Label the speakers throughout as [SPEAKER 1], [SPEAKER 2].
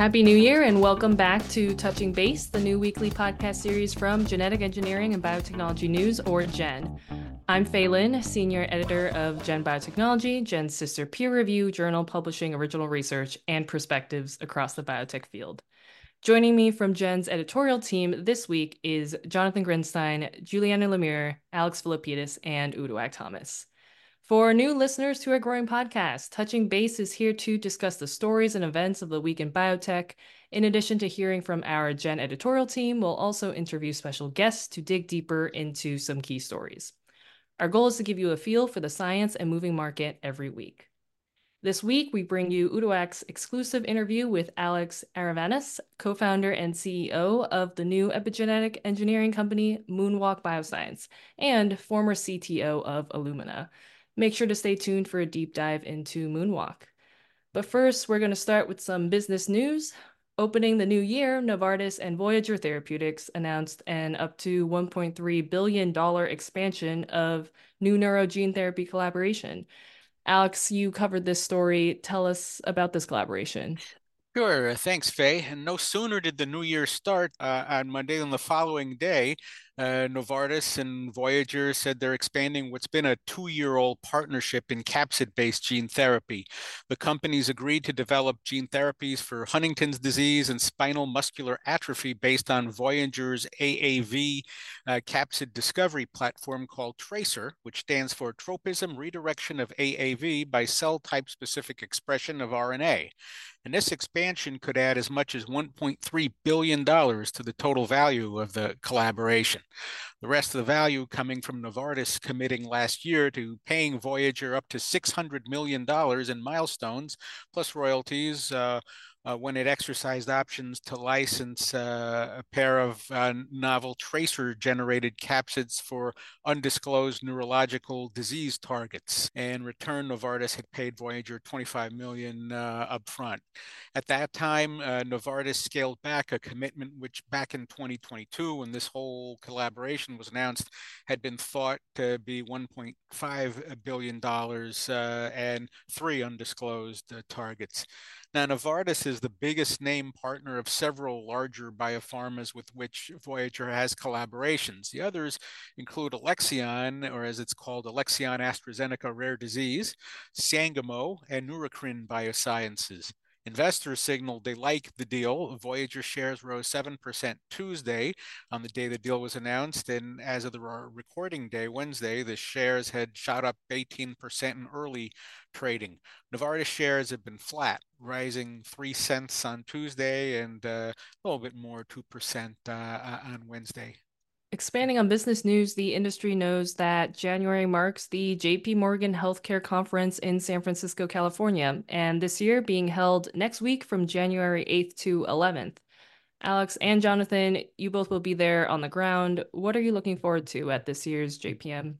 [SPEAKER 1] Happy New Year and welcome back to Touching Base, the new weekly podcast series from Genetic Engineering and Biotechnology News, or GEN. I'm Lin, Senior Editor of GEN Biotechnology, GEN's sister peer review journal publishing original research and perspectives across the biotech field. Joining me from GEN's editorial team this week is Jonathan Grinstein, Julianna LeMieux, Alex Philippidis, and Uduak Thomas. For new listeners to our growing podcast, Touching Base is here to discuss the stories and events of the week in biotech. In addition to hearing from our Gen editorial team, we'll also interview special guests to dig deeper into some key stories. Our goal is to give you a feel for the science and moving market every week. This week, we bring you Uduak's exclusive interview with Alex Aravanis, co founder and CEO of the new epigenetic engineering company Moonwalk Bioscience, and former CTO of Illumina. Make sure to stay tuned for a deep dive into Moonwalk. But first, we're going to start with some business news. Opening the new year, Novartis and Voyager Therapeutics announced an up to $1.3 billion expansion of new neurogene therapy collaboration. Alex, you covered this story. Tell us about this collaboration.
[SPEAKER 2] Sure. Thanks, Faye. And no sooner did the new year start uh, on Monday than the following day, uh, Novartis and Voyager said they're expanding what's been a two year old partnership in capsid based gene therapy. The companies agreed to develop gene therapies for Huntington's disease and spinal muscular atrophy based on Voyager's AAV uh, capsid discovery platform called TRACER, which stands for Tropism Redirection of AAV by Cell Type Specific Expression of RNA. And this expansion could add as much as $1.3 billion to the total value of the collaboration. The rest of the value coming from Novartis committing last year to paying Voyager up to $600 million in milestones, plus royalties. Uh, uh, when it exercised options to license uh, a pair of uh, novel tracer generated capsids for undisclosed neurological disease targets. And return, Novartis had paid Voyager 25 million uh, upfront. At that time, uh, Novartis scaled back a commitment which back in 2022, when this whole collaboration was announced, had been thought to be 1.5 billion dollars uh, and three undisclosed targets. Now, Novartis is the biggest name partner of several larger biopharmas with which Voyager has collaborations. The others include Alexion, or as it's called, Alexion AstraZeneca Rare Disease, Sangamo, and Neurocrine Biosciences. Investors signaled they like the deal. Voyager shares rose 7% Tuesday on the day the deal was announced. And as of the recording day, Wednesday, the shares had shot up 18% in early trading. Novartis shares have been flat, rising 3 cents on Tuesday and uh, a little bit more, 2% uh, on Wednesday.
[SPEAKER 1] Expanding on business news, the industry knows that January marks the JP Morgan Healthcare Conference in San Francisco, California, and this year being held next week from January 8th to 11th. Alex and Jonathan, you both will be there on the ground. What are you looking forward to at this year's JPM?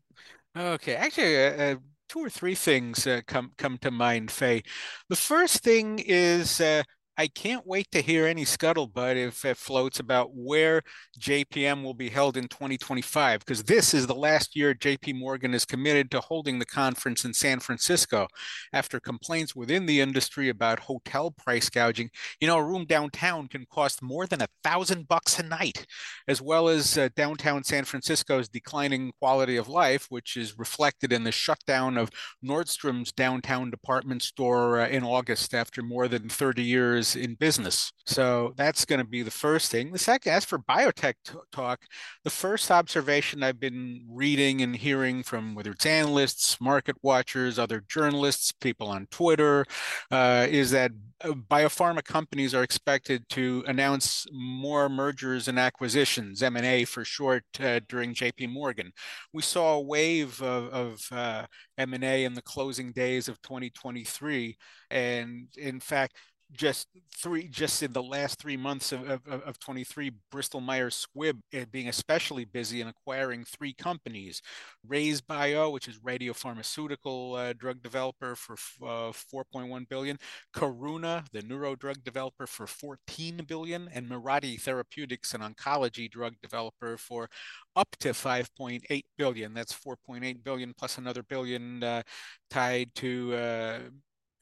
[SPEAKER 2] Okay, actually, uh, uh, two or three things uh, come come to mind, Faye. The first thing is uh, I can't wait to hear any scuttlebutt if it floats about where JPM will be held in 2025, because this is the last year JP Morgan is committed to holding the conference in San Francisco after complaints within the industry about hotel price gouging. You know, a room downtown can cost more than a thousand bucks a night, as well as uh, downtown San Francisco's declining quality of life, which is reflected in the shutdown of Nordstrom's downtown department store uh, in August after more than 30 years in business. So that's going to be the first thing. The second, as for biotech t- talk, the first observation I've been reading and hearing from whether it's analysts, market watchers, other journalists, people on Twitter, uh, is that uh, biopharma companies are expected to announce more mergers and acquisitions, M&A for short, uh, during JP Morgan. We saw a wave of, of uh, M&A in the closing days of 2023. And in fact, just three just in the last three months of, of, of 23 bristol myers squibb eh, being especially busy in acquiring three companies. RayzeBio which is radiopharmaceutical uh, drug developer for uh, 4.1 billion. Karuna the neuro drug developer for 14 billion. And mirati therapeutics an oncology drug developer for up to 5.8 billion. That's 4.8 billion plus another billion uh, tied to uh,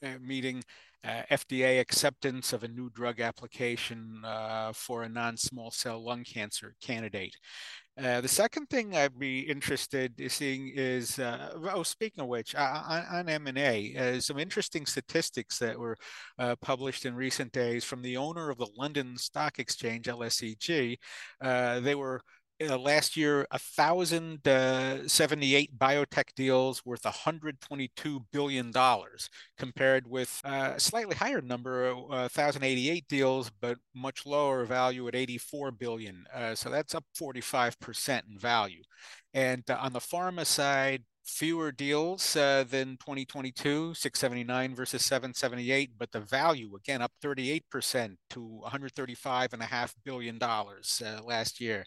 [SPEAKER 2] uh, meeting uh, FDA acceptance of a new drug application uh, for a non-small cell lung cancer candidate. Uh, the second thing I'd be interested in seeing is, uh, oh, speaking of which, uh, on, on M&A, uh, some interesting statistics that were published in recent days from the owner of the London Stock Exchange, LSEG. they were uh, last year, 1,078 uh, biotech deals worth $122 billion, compared with uh, a slightly higher number, 1,088 deals, but much lower value at 84 billion. Uh, so that's up 45% in value. And uh, on the pharma side, fewer deals uh, than 2022, 679 versus 778, but the value again up 38% to 135.5 billion dollars uh, last year.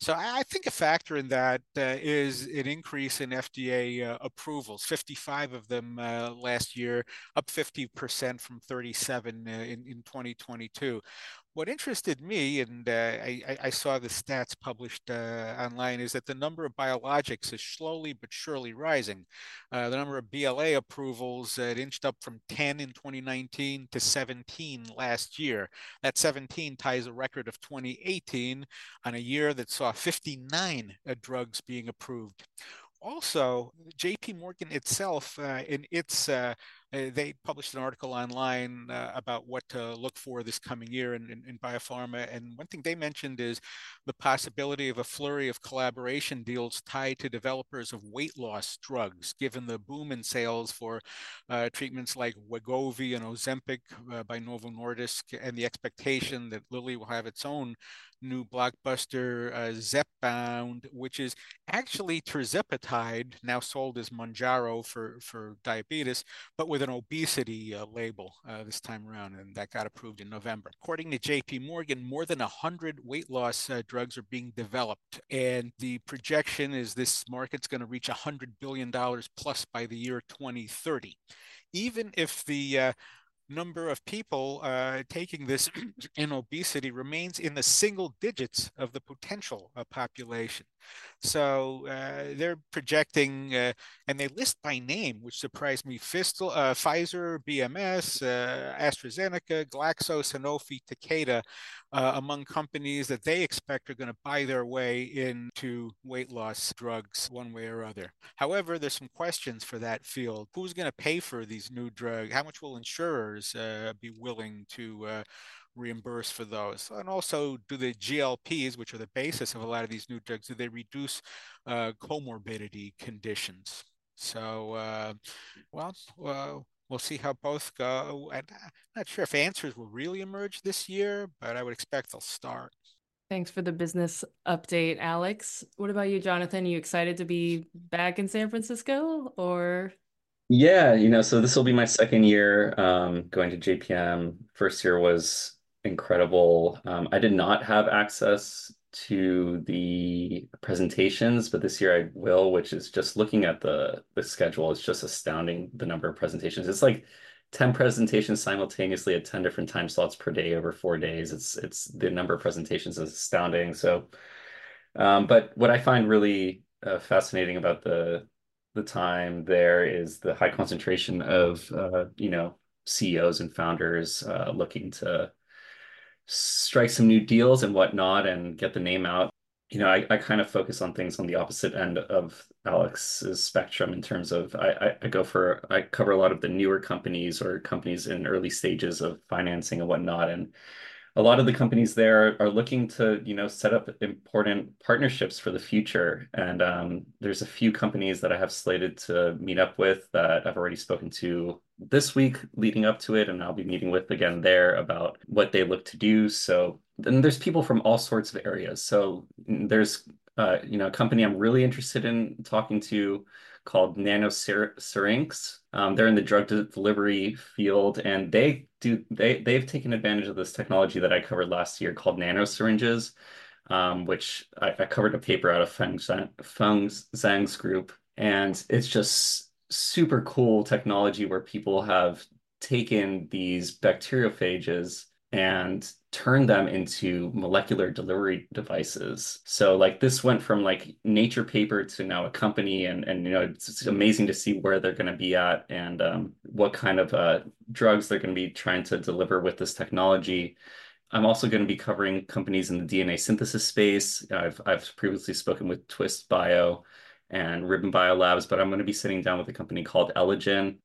[SPEAKER 2] So I think a factor in that uh, is an increase in FDA uh, approvals, 55 of them uh, last year, up 50% from 37 uh, in, in 2022 what interested me, and uh, I, I, saw the stats published uh, online, is that the number of biologics is slowly but surely rising. Uh, the number of BLA approvals uh, inched up from 10 in 2019 to 17 last year. That 17 ties a record of 2018 on a year that saw 59 uh, drugs being approved also, JP Morgan itself, uh, in its, uh, they published an article online uh, about what to look for this coming year in, in, in, biopharma. And one thing they mentioned is the possibility of a flurry of collaboration deals tied to developers of weight loss drugs, given the boom in sales for uh, treatments like Wegovy and Ozempic uh, by Novo Nordisk, and the expectation that Lilly will have its own new blockbuster uh, Zepbound, which is actually tirzepatide, now sold as Mounjaro for, for diabetes, but with an obesity uh, label uh, this time around, and that got approved in November. According to JP Morgan, more than 100 weight loss uh, drugs are being developed, and the projection is this market's going to reach $100 billion plus by the year 2030. Even if the uh, number of people uh, taking this in obesity remains in the single digits of the potential uh, population. So uh, they're projecting, uh, and they list by name, which surprised me: Fistel, uh, Pfizer, BMS, uh, AstraZeneca, Glaxo, Sanofi, Takeda, uh, among companies that they expect are going to buy their way into weight loss drugs one way or other. However, there's some questions for that field. Who's going to pay for these new drugs? How much will insurers uh, be willing to reimburse for those? And also, do the GLPs, which are the basis of a lot of these new drugs, do they reduce uh, comorbidity conditions? So, uh, well, well, we'll see how both go. And I'm not sure if answers will really emerge this year, but I would expect they'll start.
[SPEAKER 1] Thanks for the business update, Alex. What about you, Jonathan? Are you excited to be back in San Francisco or
[SPEAKER 3] yeah, you know, so this will be my second year um, going to JPM. First year was incredible. Um, I did not have access to the presentations, but this year I will, which is just looking at the the schedule. It's just astounding the number of presentations. It's like 10 presentations simultaneously at 10 different time slots per day over four days. It's it's the number of presentations is astounding. So um, but what I find really uh, fascinating about the the time there is the high concentration of uh, you know CEOs and founders uh, looking to strike some new deals and whatnot and get the name out. You know, I, I kind of focus on things on the opposite end of Alex's spectrum in terms of I, I go for I cover a lot of the newer companies or companies in early stages of financing and whatnot. And a lot of the companies there are looking to you know set up important partnerships for the future. And um, there's a few companies that i have slated to meet up with that i've already spoken to this week leading up to it. And i'll be meeting with again there about what they look to do. So then there's people from all sorts of areas. So mm, there's uh, you know a company i'm really interested in talking to called NanoSyrinx. Um, they're in the drug delivery field, and they do they they've taken advantage of this technology that I covered last year called nanosyringes, um, which I, I, covered a paper out of Feng, Feng Zhang's group, and it's just super cool technology where people have taken these bacteriophages and turn them into molecular delivery devices. So like this went from like nature paper to now a company and and you know it's, it's amazing to see where they're going to be at and um, what kind of uh, drugs they're going to be trying to deliver with this technology. I'm also going to be covering companies in the DNA synthesis space. I've I've previously spoken with Twist Bio and Ribbon Bio Labs, but I'm going to be sitting down with a company called Elegen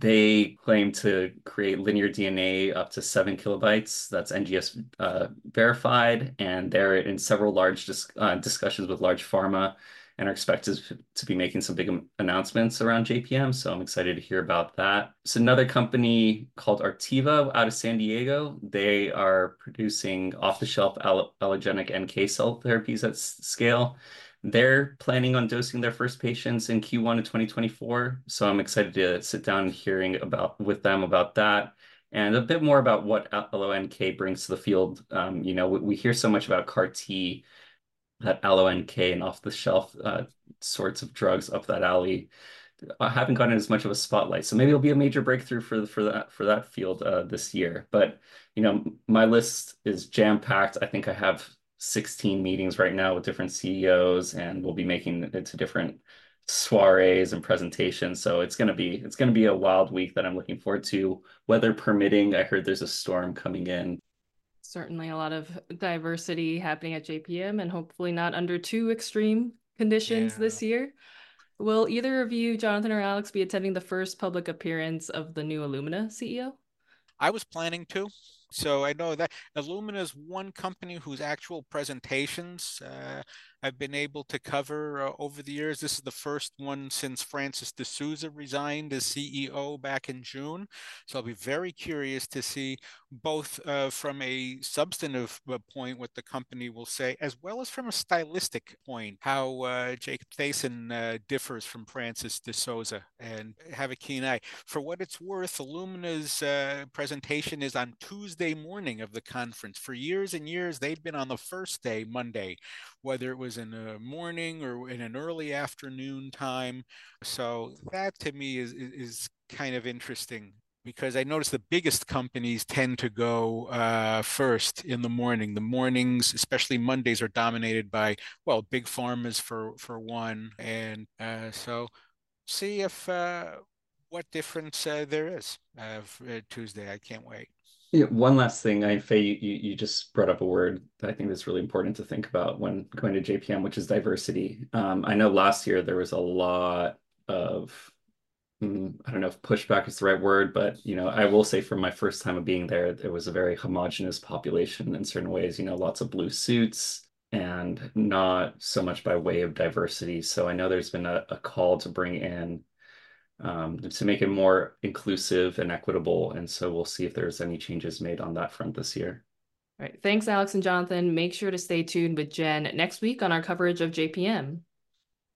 [SPEAKER 3] they claim to create linear DNA up to seven kilobytes. That's NGS uh, verified, and they're in several large dis uh, discussions with large pharma and are expected to be making some big announcements around JPM. So I'm excited to hear about that. It's another company called Artiva out of San Diego. They are producing off-the-shelf allogenic NK cell therapies at scale. They're planning on dosing their first patients in Q1 of 2024. So I'm excited to sit down and hearing about with them about that and a bit more about what AlloNK brings to the field. Um, you know, we, hear so much about CAR T, that AlloNK and off-the-shelf uh, sorts of drugs up that alley. Haven't gotten as much of a spotlight, so maybe it'll be a major breakthrough for for that for that field uh, this year. But you know, my list is jam packed. I think I have 16 meetings right now with different CEOs, and we'll be making it to different soirees and presentations. So it's gonna be it's gonna be a wild week that I'm looking forward to. Weather permitting, I heard there's a storm coming in.
[SPEAKER 1] Certainly a lot of diversity happening at JPM and hopefully not under too extreme conditions yeah. this year. Will either of you, Jonathan or Alex, be attending the first public appearance of the new Illumina CEO?
[SPEAKER 2] I was planning to. So I know that Illumina is one company whose actual presentations uh, I've been able to cover uh, over the years. This is the first one since Francis deSouza resigned as CEO back in June. So I'll be very curious to see both uh, from a substantive uh, point what the company will say, as well as from a stylistic point, how uh, Jacob Thaysen uh, differs from Francis deSouza and have a keen eye. For what it's worth, Illumina's uh, presentation is on Tuesday morning of the conference. For years and years, they'd been on the first day, Monday, whether it was in the morning or in an early afternoon time. So that to me is is kind of interesting because I notice the biggest companies tend to go uh, first in the morning. The mornings, especially Mondays, are dominated by well, big pharmas for for one, and uh, so see if uh, what difference uh, there is uh, Tuesday. I can't wait.
[SPEAKER 3] Yeah, one last thing, I Faye, you, you just brought up a word that I think is really important to think about when going to JPM, which is diversity. Um, I know last year there was a lot of mm, I don't know if pushback is the right word, but you know, I will say from my first time of being there, there was a very homogenous population in certain ways. You know, lots of blue suits and not so much by way of diversity. So I know there's been a, a call to bring in um, to make it more inclusive and equitable. And so we'll see if there's any changes made on that front this year.
[SPEAKER 1] All right. Thanks, Alex and Jonathan. Make sure to stay tuned with GEN next week on our coverage of JPM.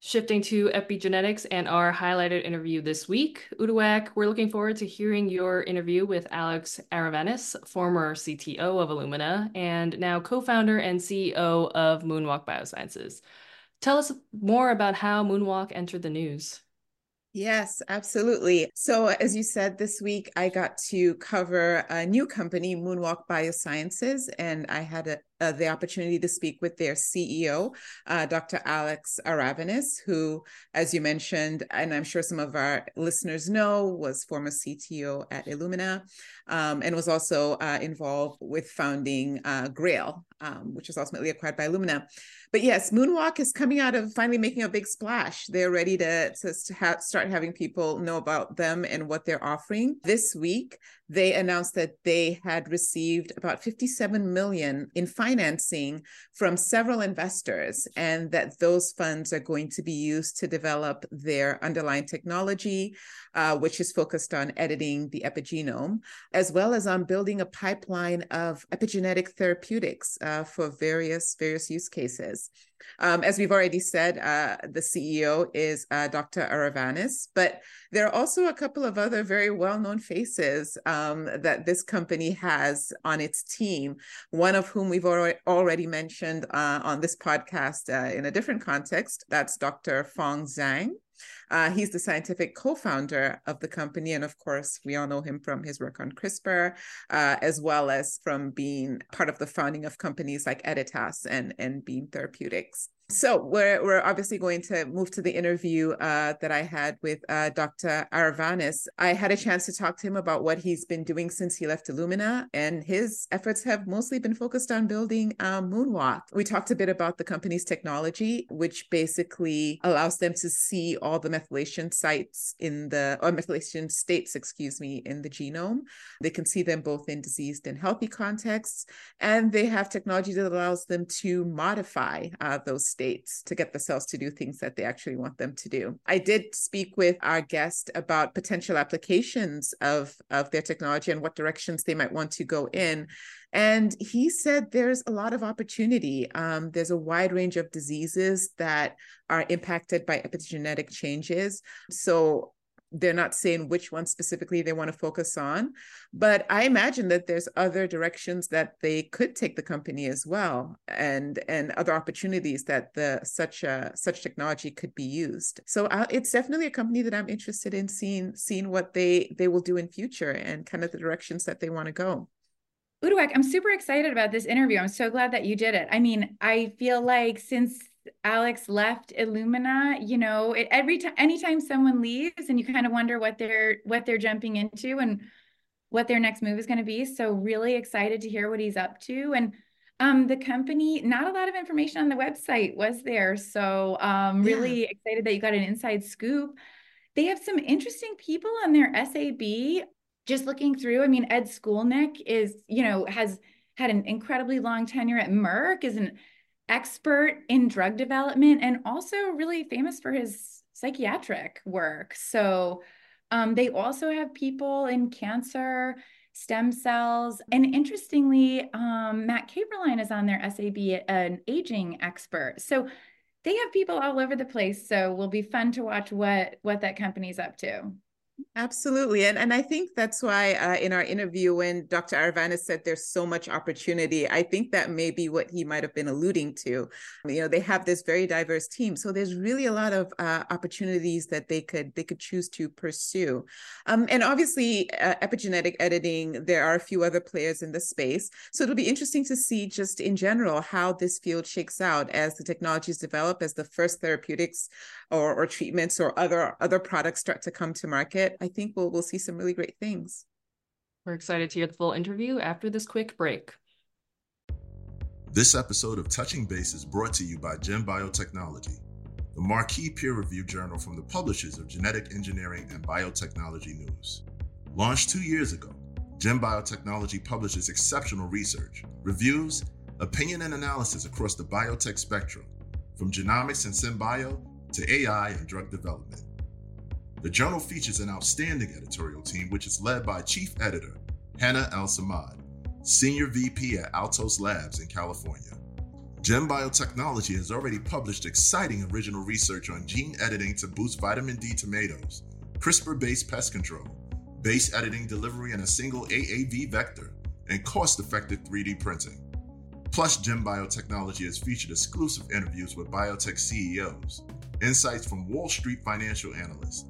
[SPEAKER 1] Shifting to epigenetics and our highlighted interview this week, Uduak, we're looking forward to hearing your interview with Alex Aravanis, former CTO of Illumina and now co-founder and CEO of Moonwalk Biosciences. Tell us more about how Moonwalk entered the news.
[SPEAKER 4] Yes, absolutely. So, as you said, this week I got to cover a new company, Moonwalk Biosciences, and I had a, uh, the opportunity to speak with their CEO, uh, Dr. Alex Aravanis, who, as you mentioned, and I'm sure some of our listeners know, was former CTO at Illumina um, and was also uh, involved with founding uh, Grail, um, which was ultimately acquired by Illumina. But yes, Moonwalk is coming out of finally making a big splash. They're ready to, to, ha- start having people know about them and what they're offering. This week, they announced that they had received about 57 million in from several investors and that those funds are going to be used to develop their underlying technology uh, which is focused on editing the epigenome as well as on building a pipeline of epigenetic therapeutics uh, for various various use cases um, as we've already said, uh, the CEO is uh, Dr. Aravanis, but there are also a couple of other very well known faces um, that this company has on its team, one of whom we've already mentioned uh, on this podcast uh, in a different context. That's Dr. Feng Zhang. Uh, he's the scientific co-founder of the company, and of course, we all know him from his work on CRISPR, uh, as well as from being part of the founding of companies like Editas and and Beam Therapeutics. So we're we're obviously going to move to the interview uh, that I had with uh, Dr. Aravanis. I had a chance to talk to him about what he's been doing since he left Illumina, and his efforts have mostly been focused on building Moonwalk. We talked a bit about the company's technology, which basically allows them to see all the methylation sites in the or methylation states, excuse me, in the genome. They can see them both in diseased and healthy contexts, and they have technology that allows them to modify uh, those states to get the cells to do things that they actually want them to do. I did speak with our guest about potential applications of, of their technology and what directions they might want to go in. And he said there's a lot of opportunity. Um, there's a wide range of diseases that are impacted by epigenetic changes. So they're not saying which one specifically they want to focus on but i imagine that there's other directions that they could take the company as well and and other opportunities that the such a such technology could be used so uh, it's definitely a company that i'm interested in seeing seeing what they they will do in future and kind of the directions that they want to go
[SPEAKER 5] Uduak, I'm super excited about this interview. I'm so glad that you did it. I mean, I feel like since Alex left Illumina, you know, it, every time anytime someone leaves and you kind of wonder what they're what they're jumping into and what their next move is going to be. So really excited to hear what he's up to. And um, the company, not a lot of information on the website was there. So um, really yeah. excited that you got an inside scoop. They have some interesting people on their SAB. Just looking through, I mean, Ed Scolnick is, you know, has had an incredibly long tenure at Merck, is an expert in drug development and also really famous for his psychiatric work. So um, they also have people in cancer, stem cells, and interestingly, um, Matt Kaeberlein is on their SAB, an aging expert. So they have people all over the place. So will be fun to watch what what that company's up to.
[SPEAKER 4] Absolutely. And, and I think that's why uh, in our interview, when Dr. Aravanis said there's so much opportunity, I think that may be what he might have been alluding to. You know, they have this very diverse team. So there's really a lot of uh, opportunities that they could they could choose to pursue. Um, and obviously, uh, epigenetic editing, there are a few other players in the space. So it'll be interesting to see just in general how this field shakes out as the technologies develop, as the first therapeutics or, or treatments or other other products start to come to market, I think we'll we'll see some really great things.
[SPEAKER 1] We're excited to hear the full interview after this quick break.
[SPEAKER 6] This episode of Touching Base is brought to you by Gen Biotechnology, the marquee peer-reviewed journal from the publishers of Genetic Engineering and Biotechnology News. Launched two years ago, Gen Biotechnology publishes exceptional research, reviews, opinion, and analysis across the biotech spectrum, from genomics and synbio to AI and drug development. The journal features an outstanding editorial team, which is led by Chief Editor Hana El-Samad, Senior VP at Altos Labs in California. Gen Biotechnology has already published exciting original research on gene editing to boost vitamin D tomatoes, CRISPR based pest control, base editing delivery in a single AAV vector, and cost effective 3D printing. Plus, Gen Biotechnology has featured exclusive interviews with biotech CEOs, insights from Wall Street financial analysts,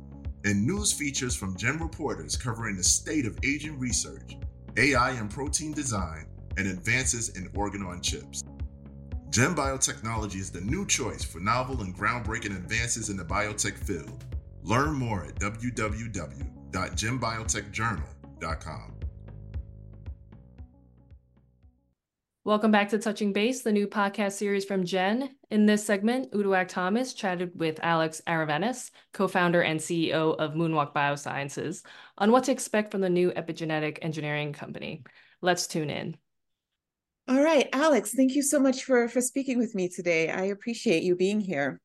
[SPEAKER 6] and news features from Gen reporters covering the state of aging research, AI and protein design, and advances in organ on chips. Gen Biotechnology is the new choice for novel and groundbreaking advances in the biotech field. Learn more at www.genbiotechjournal.com.
[SPEAKER 1] Welcome back to Touching Base, the new podcast series from GEN. In this segment, Uduak Thomas chatted with Alex Aravanis, co-founder and CEO of Moonwalk Biosciences, on what to expect from the new epigenetic engineering company. Let's tune in.
[SPEAKER 4] All right, Alex, thank you so much for, for speaking with me today. I appreciate you being here.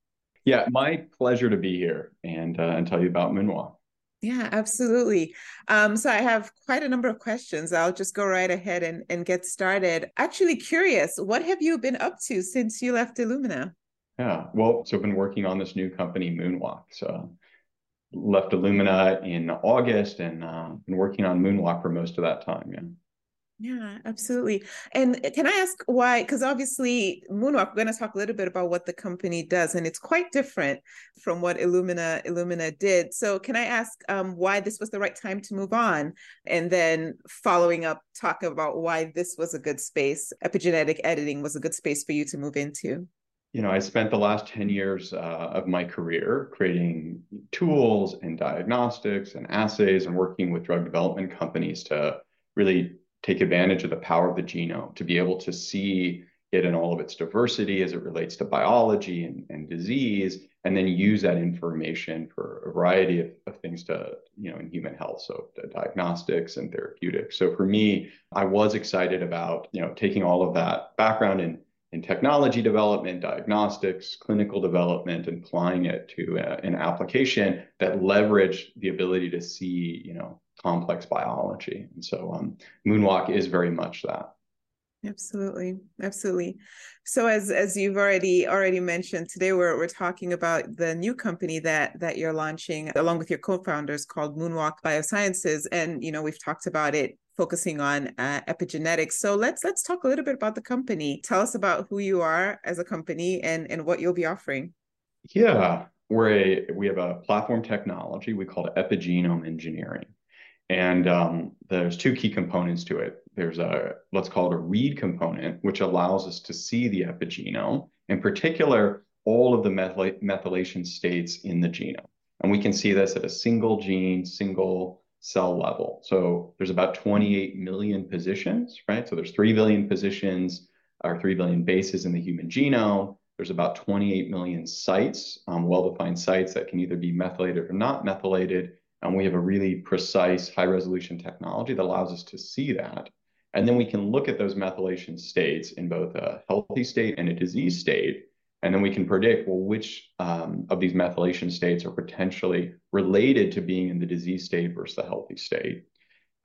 [SPEAKER 7] Yeah, my pleasure to be here and, uh, and tell you about Moonwalk.
[SPEAKER 4] Yeah, absolutely. Um, so I have quite a number of questions. I'll just go right ahead and, and get started. Actually, curious, what have you been up to since you left Illumina?
[SPEAKER 7] Yeah, well, so I've been working on this new company, Moonwalk. So left Illumina in August and uh, been working on Moonwalk for most of that time. Yeah.
[SPEAKER 4] Yeah, absolutely. And can I ask why? Because obviously, Moonwalk, we're going to talk a little bit about what the company does, and it's quite different from what Illumina Illumina did. So, can I ask um, why this was the right time to move on, and then following up, talk about why this was a good space, epigenetic editing was a good space for you to move into.
[SPEAKER 7] You know, I spent the last 10 years uh, of my career creating tools and diagnostics and assays and working with drug development companies to really take advantage of the power of the genome to be able to see it in all of its diversity as it relates to biology and, and disease, and then use that information for a variety of, of things to, you know, in human health, so uh, diagnostics and therapeutics. So for me, I was excited about, you know, taking all of that background in, in technology development, diagnostics, clinical development, and applying it to a, an application that leveraged the ability to see, you know, complex biology. And so um, Moonwalk is very much that.
[SPEAKER 4] Absolutely, absolutely. So as as you've already already mentioned, today we're we're talking about the new company that that you're launching along with your co-founders called Moonwalk Biosciences, and you know we've talked about it focusing on uh, epigenetics. So let's let's talk a little bit about the company. Tell us about who you are as a company and and what you'll be offering.
[SPEAKER 7] Yeah, we're a we have a platform technology we call it epigenome engineering. And um, there's two key components to it. There's a, let's call it a read component, which allows us to see the epigenome, in particular, all of the methyl- methylation states in the genome. And we can see this at a single gene, single cell level. So there's about 28 million positions, right? So there's 3 billion positions or 3 billion bases in the human genome. There's about 28 million sites, um, well-defined sites that can either be methylated or not methylated and we have a really precise high resolution technology that allows us to see that. And then we can look at those methylation states in both a healthy state and a disease state. And then we can predict, well, which um, of these methylation states are potentially related to being in the disease state versus the healthy state.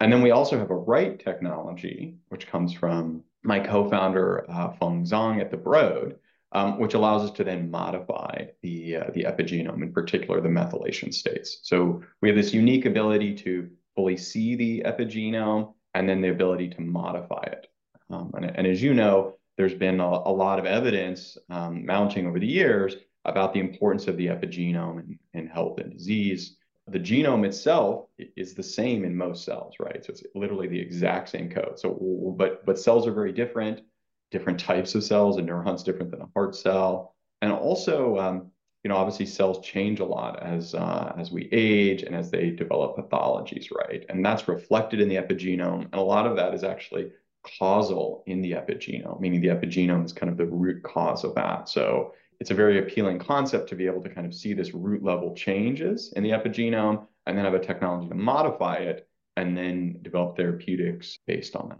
[SPEAKER 7] And then we also have a write technology, which comes from my co-founder, uh, Feng Zhang at the Broad, um, which allows us to then modify the, uh, the epigenome, in particular the methylation states. So we have this unique ability to fully see the epigenome and then the ability to modify it. Um, and, and, as you know, there's been a, a lot of evidence um, mounting over the years about the importance of the epigenome in, in health and disease. The genome itself is the same in most cells, right? So it's literally the exact same code. So, but but cells are very different different types of cells. A neuron's different than a heart cell. And also, um, you know, obviously cells change a lot as uh, as we age and as they develop pathologies, right? And that's reflected in the epigenome. And a lot of that is actually causal in the epigenome, meaning the epigenome is kind of the root cause of that. So it's a very appealing concept to be able to kind of see this root level changes in the epigenome and then have a technology to modify it and then develop therapeutics based on that.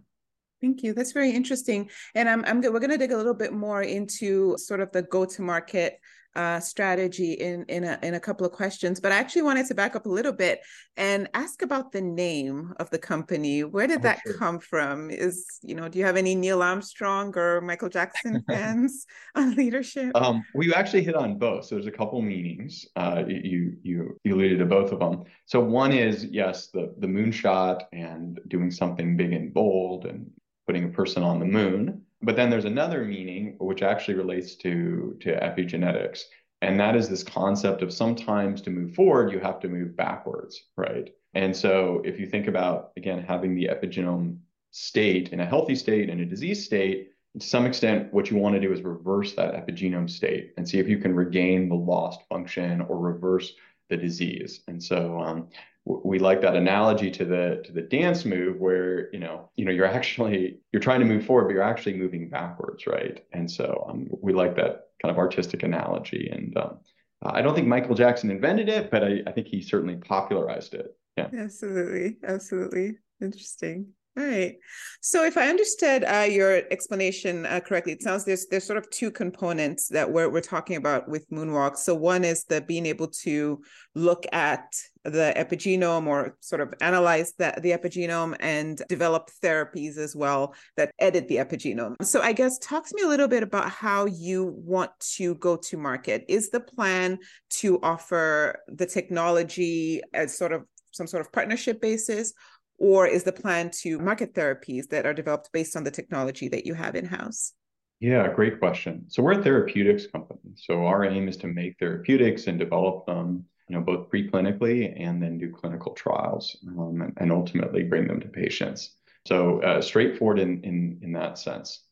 [SPEAKER 4] Thank you. That's very interesting. And I'm, I'm we're going to dig a little bit more into sort of the go-to-market uh, strategy in in a, in a couple of questions. But I actually wanted to back up a little bit and ask about the name of the company. Where did oh, that sure. come from? Is you know, do you have any Neil Armstrong or Michael Jackson fans on leadership?
[SPEAKER 7] Um, we actually hit on both. So there's a couple meanings. Uh, you you you alluded to both of them. So one is yes, the the moonshot and doing something big and bold and putting a person on the moon. But then there's another meaning which actually relates to, to epigenetics. And that is this concept of sometimes to move forward, you have to move backwards, right? And so if you think about, again, having the epigenome state in a healthy state and a disease state, to some extent, what you want to do is reverse that epigenome state and see if you can regain the lost function or reverse the disease. And so um, we like that analogy to the to the dance move where you know you know you're actually you're trying to move forward but you're actually moving backwards right? And so um, we like that kind of artistic analogy. And um, i don't think michael jackson invented it but I, I think he certainly popularized it. Yeah.
[SPEAKER 4] Absolutely. Absolutely. Interesting all right. So if I understood uh, your explanation uh, correctly, it sounds there's there's sort of two components that we're we're talking about with Moonwalk. So one is the being able to look at the epigenome or sort of analyze the, the epigenome and develop therapies as well that edit the epigenome. So I guess talk to me a little bit about how you want to go to market. Is the plan to offer the technology as sort of some sort of partnership basis Or is the plan to market therapies that are developed based on the technology that you have in house?
[SPEAKER 7] Yeah, great question. So we're a therapeutics company. So our aim is to make therapeutics and develop them, you know, both preclinically and then do clinical trials um, and, and, ultimately bring them to patients. So uh, straightforward in, in in that sense.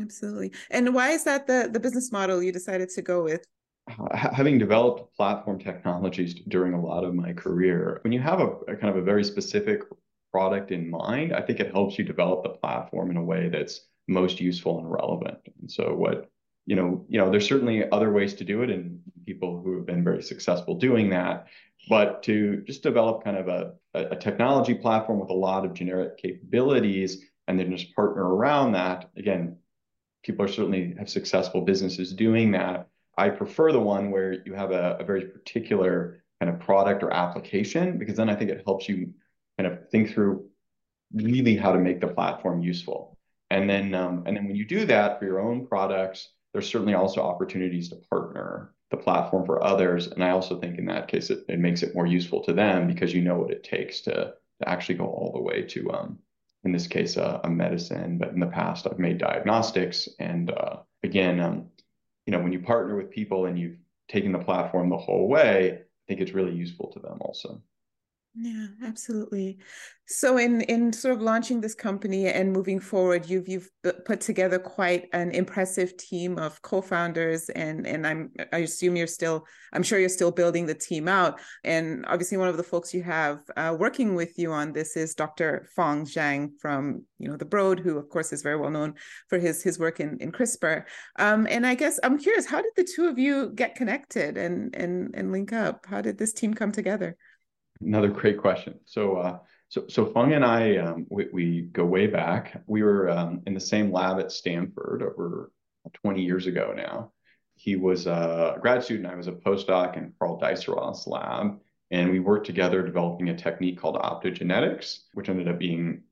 [SPEAKER 4] Absolutely. And why is that the the business model you decided to go with?
[SPEAKER 7] having developed platform technologies during a lot of my career, when you have a, a, kind of a very specific product in mind, I think it helps you develop the platform in a way that's most useful and relevant. And so what you know, you know, there's certainly other ways to do it, and people who have been very successful doing that. But to just develop kind of a, a technology platform with a lot of generic capabilities, and then just partner around that. Again, people are certainly have successful businesses doing that I prefer the one where you have a, a very particular kind of product or application because then I think it helps you kind of think through really how to make the platform useful. And then um, and then when you do that for your own products, there's certainly also opportunities to partner the platform for others. And I also think in that case it, it makes it more useful to them because you know what it takes to, to actually go all the way to um, in this case a, a medicine. But in the past I've made diagnostics and uh, again um, you know, when you partner with people and you've taken the platform the whole way, I think it's really useful to them also.
[SPEAKER 4] Yeah, absolutely. So in in sort of launching this company and moving forward, you've you've put together quite an impressive team of co-founders, and and I'm I assume you're still I'm sure you're still building the team out. And obviously, one of the folks you have uh, working with you on this is Dr. Feng Zhang from you know the Broad, who of course is very well known for his his work in in CRISPR. Um, and I guess I'm curious, how did the two of you get connected and and and link up? How did this team come together?
[SPEAKER 7] Another great question. So, uh, so, so Feng and I, um, we, we, go way back. We were um, in the same lab at Stanford over 20 years ago now. He was a grad student. I was a postdoc in Karl Deisseroth's lab. And we worked together developing a technique called optogenetics, which ended up being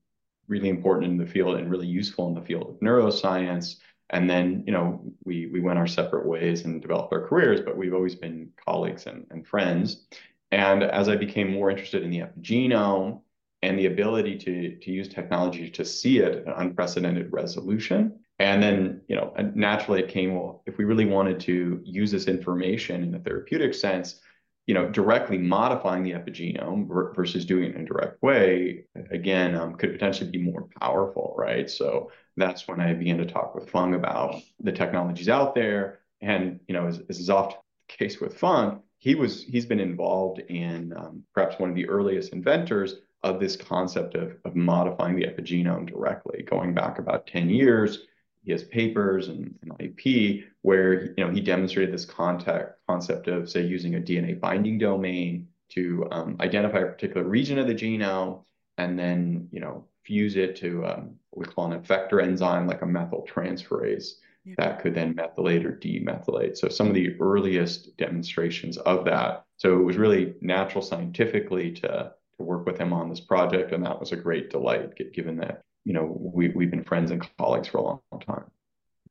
[SPEAKER 7] really important in the field and really useful in the field of neuroscience. And then, you know, we we went our separate ways and developed our careers, but we've always been colleagues and, and friends. And as I became more interested in the epigenome and the ability to, to use technology to see it at unprecedented resolution, and then, you know, naturally it came, well, if we really wanted to use this information in a therapeutic sense, you know, directly modifying the epigenome versus doing it in a direct way, again, um, could potentially be more powerful, right? So that's when I began to talk with Feng about the technologies out there. And, you know, as, as is often the case with Feng, he was he's been involved in um, perhaps one of the earliest inventors of this concept of, of modifying the epigenome directly, going back about 10 years. He has papers and, and IP where you know he demonstrated this contact concept of say using a DNA binding domain to um, identify a particular region of the genome and then you know fuse it to um, what we call an effector enzyme like a methyl methyltransferase yeah. that could then methylate or demethylate. So some of the earliest demonstrations of that. So it was really natural scientifically to to work with him on this project, and that was a great delight, given that you know we we've been friends and colleagues for a long, long time.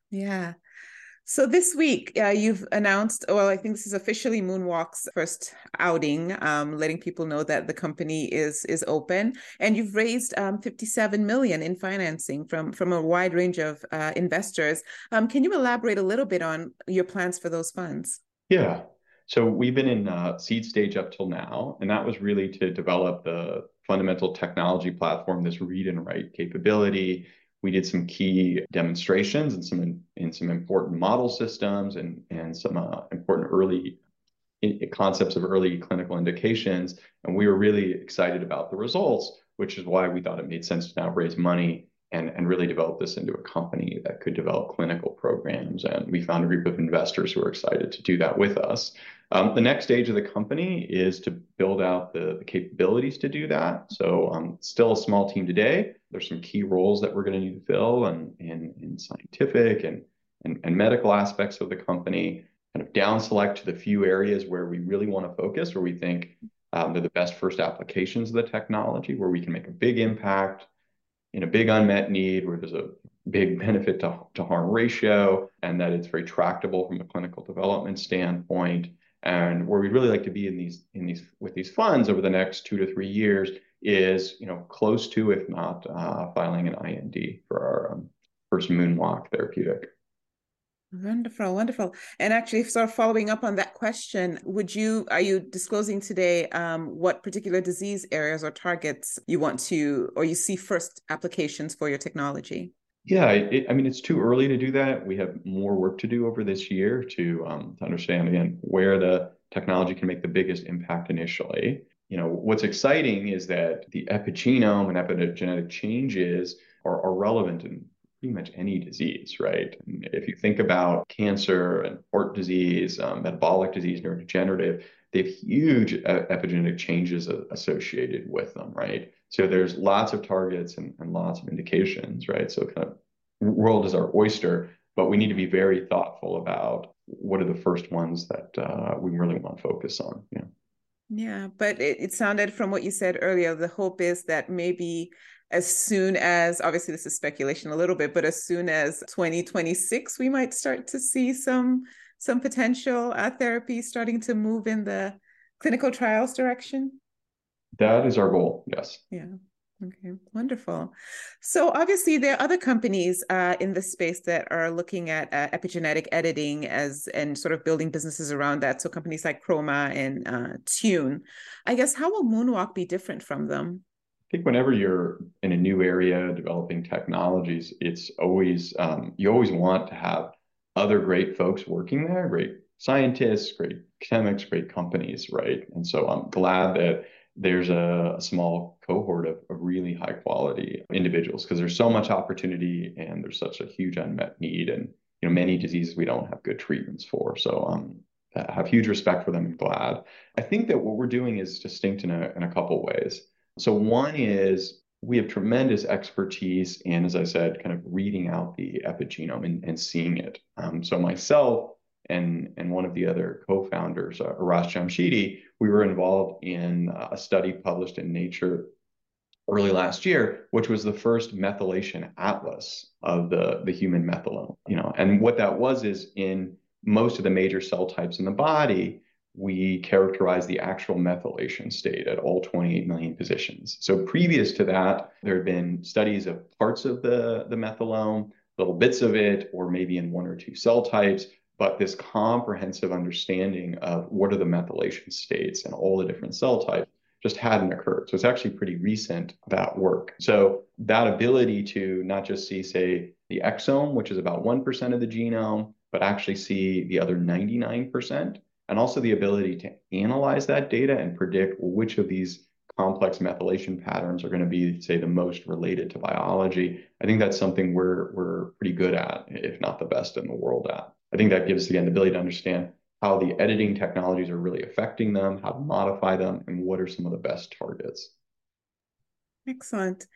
[SPEAKER 4] Yeah. So this week, uh, you've announced, well, I think this is officially Moonwalk's first outing, um, letting people know that the company is is open, and you've raised um, 57 million in financing from from a wide range of uh, investors. Um, can you elaborate a little bit on your plans for those funds?
[SPEAKER 7] Yeah. So we've been in uh, seed stage up till now, and that was really to develop the fundamental technology platform, this read and write capability, we did some key demonstrations and some in, some important model systems and and some uh, important early concepts of early clinical indications and we were really excited about the results which is why we thought it made sense to now raise money and, and really develop this into a company that could develop clinical programs. And we found a group of investors who are excited to do that with us. Um, the next stage of the company is to build out the, capabilities to do that. So, um, still a small team today. There's some key roles that we're going to need to fill in, scientific and, medical aspects of the company, kind of down select to the few areas where we really want to focus, where we think um, they're the best first applications of the technology, where we can make a big impact in a big unmet need where there's a big benefit to harm ratio and that it's very tractable from a clinical development standpoint and where we'd really like to be in these in these with these funds over the next two to three years is you know close to, if not uh, filing an IND for our um, first moonwalk therapeutic.
[SPEAKER 4] Wonderful, wonderful. And actually, sort of following up on that question, would you are you disclosing today um, what particular disease areas or targets you want to, or you see first applications for your technology?
[SPEAKER 7] Yeah, it, I mean, it's too early to do that. We have more work to do over this year to um, to understand again where the technology can make the biggest impact initially. You know, what's exciting is that the epigenome and epigenetic changes are, are relevant in pretty much any disease, right? And if you think about cancer and heart disease, um, metabolic disease, neurodegenerative, they have huge epigenetic changes associated with them, right? So there's lots of targets and, and lots of indications, right? So kind of world is our oyster, but we need to be very thoughtful about what are the first ones that uh, we really want to focus on. Yeah.
[SPEAKER 4] Yeah, but it, it sounded from what you said earlier, the hope is that maybe as soon as obviously this is speculation a little bit but as soon as 2026 we might start to see some some potential uh, therapy starting to move in the clinical trials direction?
[SPEAKER 7] That is our goal yes.
[SPEAKER 4] Yeah. Okay. Wonderful. So obviously there are other companies uh, in this space that are looking at uh, epigenetic editing as and sort of building businesses around that. So companies like chroma and uh, tune. I guess how will moonwalk be different from them?
[SPEAKER 7] I think whenever you're in a new area developing technologies, it's always um, you always want to have other great folks working there, great scientists, great chemists, great companies, right? And so I'm glad that there's a, a small cohort of, of, really high quality individuals because there's so much opportunity and there's such a huge unmet need and you know many diseases we don't have good treatments for. So um, I have huge respect for them and glad. I think that what we're doing is distinct in a in a couple ways. So one is we have tremendous expertise in, as I said, kind of reading out the epigenome and, and seeing it. Um, so myself and and one of the other co-founders, uh, Arash Jamshidi, we were involved in uh, a study published in Nature early last year, which was the first methylation atlas of the the human methylome. You know, and what that was is in most of the major cell types in the body, we characterize the actual methylation state at all 28 million positions. So previous to that, there had been studies of parts of the, the methylome, little bits of it, or maybe in one or two cell types, but this comprehensive understanding of what are the methylation states and all the different cell types just hadn't occurred. So it's actually pretty recent, that work. So that ability to not just see, say, the exome, which is about 1% of the genome, but actually see the other 99%, and also the ability to analyze that data and predict which of these complex methylation patterns are going to be, say, the most related to biology. I think that's something we're we're pretty good at, if not the best in the world at. I think that gives us again the ability to understand how the editing technologies are really affecting them, how to modify them, and what are some of the best targets.
[SPEAKER 4] Excellent.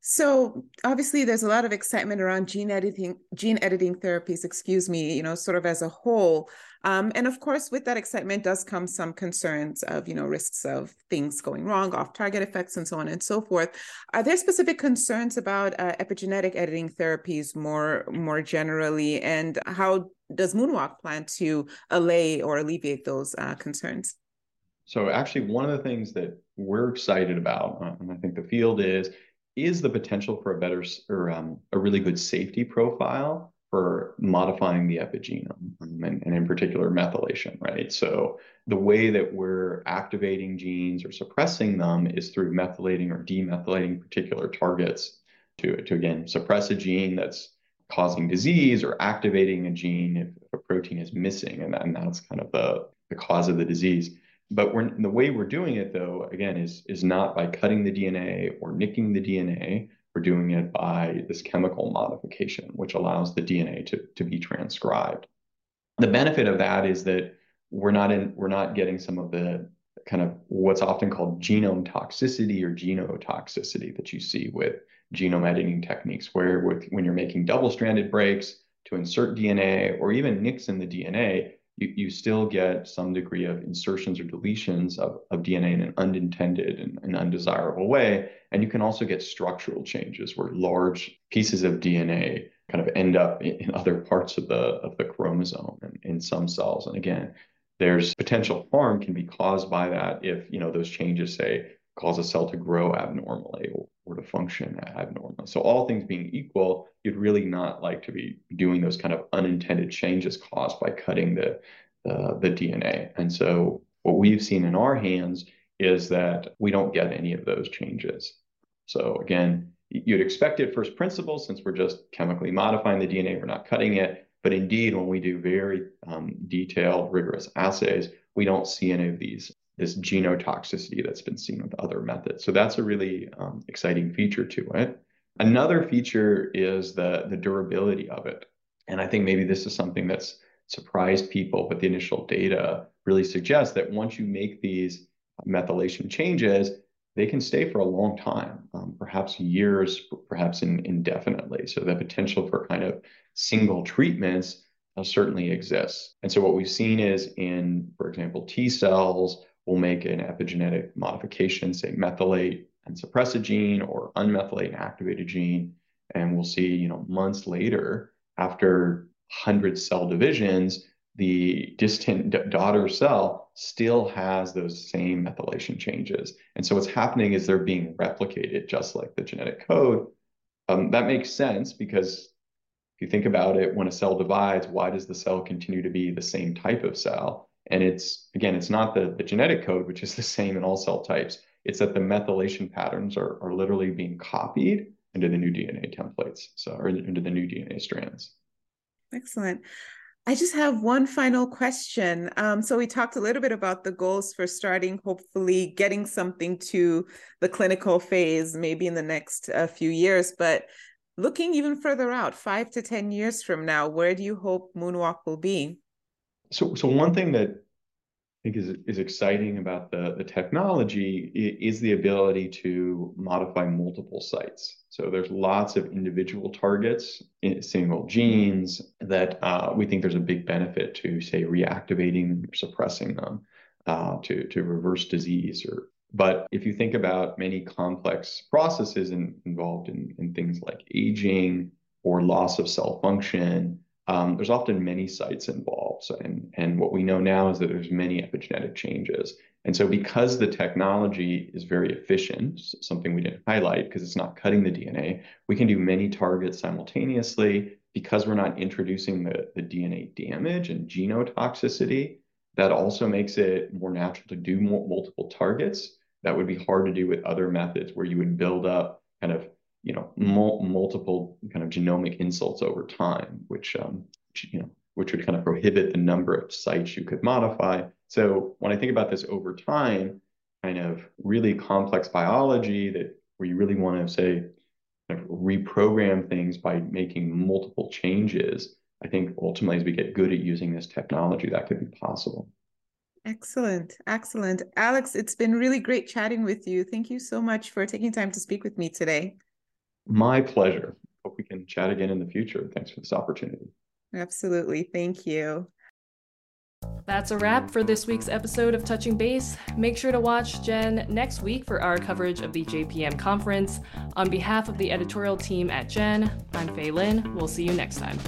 [SPEAKER 4] So obviously there's a lot of excitement around gene editing, gene editing therapies, excuse me, you know, sort of as a whole. Um, and of course, with that excitement does come some concerns of, you know, risks of things going wrong, off-target effects, and so on and so forth. Are there specific concerns about uh, epigenetic editing therapies more more generally, and how does Moonwalk plan to allay or alleviate those uh, concerns?
[SPEAKER 7] So, actually, one of the things that we're excited about, uh, and I think the field is, is the potential for a better or um, a really good safety profile for modifying the epigenome um, and, and, in particular methylation, right? So the way that we're activating genes or suppressing them is through methylating or demethylating particular targets to, to again suppress a gene that's causing disease or activating a gene if, a protein is missing and, and that's kind of the, the cause of the disease. But we're, the way we're doing it, though, again, is, is not by cutting the DNA or nicking the DNA. We're doing it by this chemical modification, which allows the DNA to, to be transcribed. The benefit of that is that we're not in we're not getting some of the kind of what's often called genome toxicity or genotoxicity that you see with genome editing techniques, where with, when you're making double-stranded breaks to insert DNA or even nicks in the DNA, you, you still get some degree of insertions or deletions of, of DNA in an unintended and an undesirable way. And you can also get structural changes where large pieces of DNA kind of end up in, in other parts of the of the chromosome and in some cells. And again, there's potential harm can be caused by that if you know those changes say cause a cell to grow abnormally or, to function abnormally. So all things being equal, you'd really not like to be doing those kind of unintended changes caused by cutting the, the, the DNA. And so what we've seen in our hands is that we don't get any of those changes. So again, you'd expect it first principles since we're just chemically modifying the DNA, we're not cutting it. But indeed, when we do very um, detailed, rigorous assays, we don't see any of these this genotoxicity that's been seen with other methods. So that's a really um, exciting feature to it. Another feature is the, the durability of it. And I think maybe this is something that's surprised people, but the initial data really suggests that once you make these methylation changes, they can stay for a long time, um, perhaps years, perhaps in, indefinitely. So the potential for kind of single treatments uh, certainly exists. And so what we've seen is in, for example, T cells, we'll make an epigenetic modification, say methylate and suppress a gene or unmethylate and activate a gene. And we'll see, you know, months later, after 100 cell divisions, the distant daughter cell still has those same methylation changes. And so what's happening is they're being replicated just like the genetic code. Um, that makes sense because if you think about it, when a cell divides, why does the cell continue to be the same type of cell? And it's, again, it's not the, the genetic code, which is the same in all cell types. It's that the methylation patterns are, are literally being copied into the new DNA templates, so or into the new DNA strands.
[SPEAKER 4] Excellent. I just have one final question. Um, so we talked a little bit about the goals for starting, hopefully getting something to the clinical phase, maybe in the next uh, few years. But looking even further out, five to ten years from now, where do you hope Moonwalk will be?
[SPEAKER 7] So, so one thing that I think is is exciting about the the technology is the ability to modify multiple sites. So there's lots of individual targets, single genes that uh, we think there's a big benefit to say reactivating or suppressing them uh, to to reverse disease or. But if you think about many complex processes in, involved in, in things like aging or loss of cell function, um, there's often many sites involved. And, and what we know now is that there's many epigenetic changes. And so because the technology is very efficient, something we didn't highlight because it's not cutting the DNA, we can do many targets simultaneously because we're not introducing the, the DNA damage and genotoxicity. That also makes it more natural to do multiple targets. That would be hard to do with other methods where you would build up kind of you know mul- multiple kind of genomic insults over time, which um, you know which would kind of prohibit the number of sites you could modify. So when I think about this over time, kind of really complex biology that where you really want to say kind of reprogram things by making multiple changes, I think ultimately as we get good at using this technology, that could be possible.
[SPEAKER 4] Excellent. Excellent. Alex, it's been really great chatting with you. Thank you so much for taking time to speak with me today.
[SPEAKER 7] My pleasure. Hope we can chat again in the future. Thanks for this opportunity.
[SPEAKER 4] Absolutely. Thank you.
[SPEAKER 1] That's a wrap for this week's episode of Touching Base. Make sure to watch GEN next week for our coverage of the JPM conference. On behalf of the editorial team at GEN, I'm Fei Lin. We'll see you next time.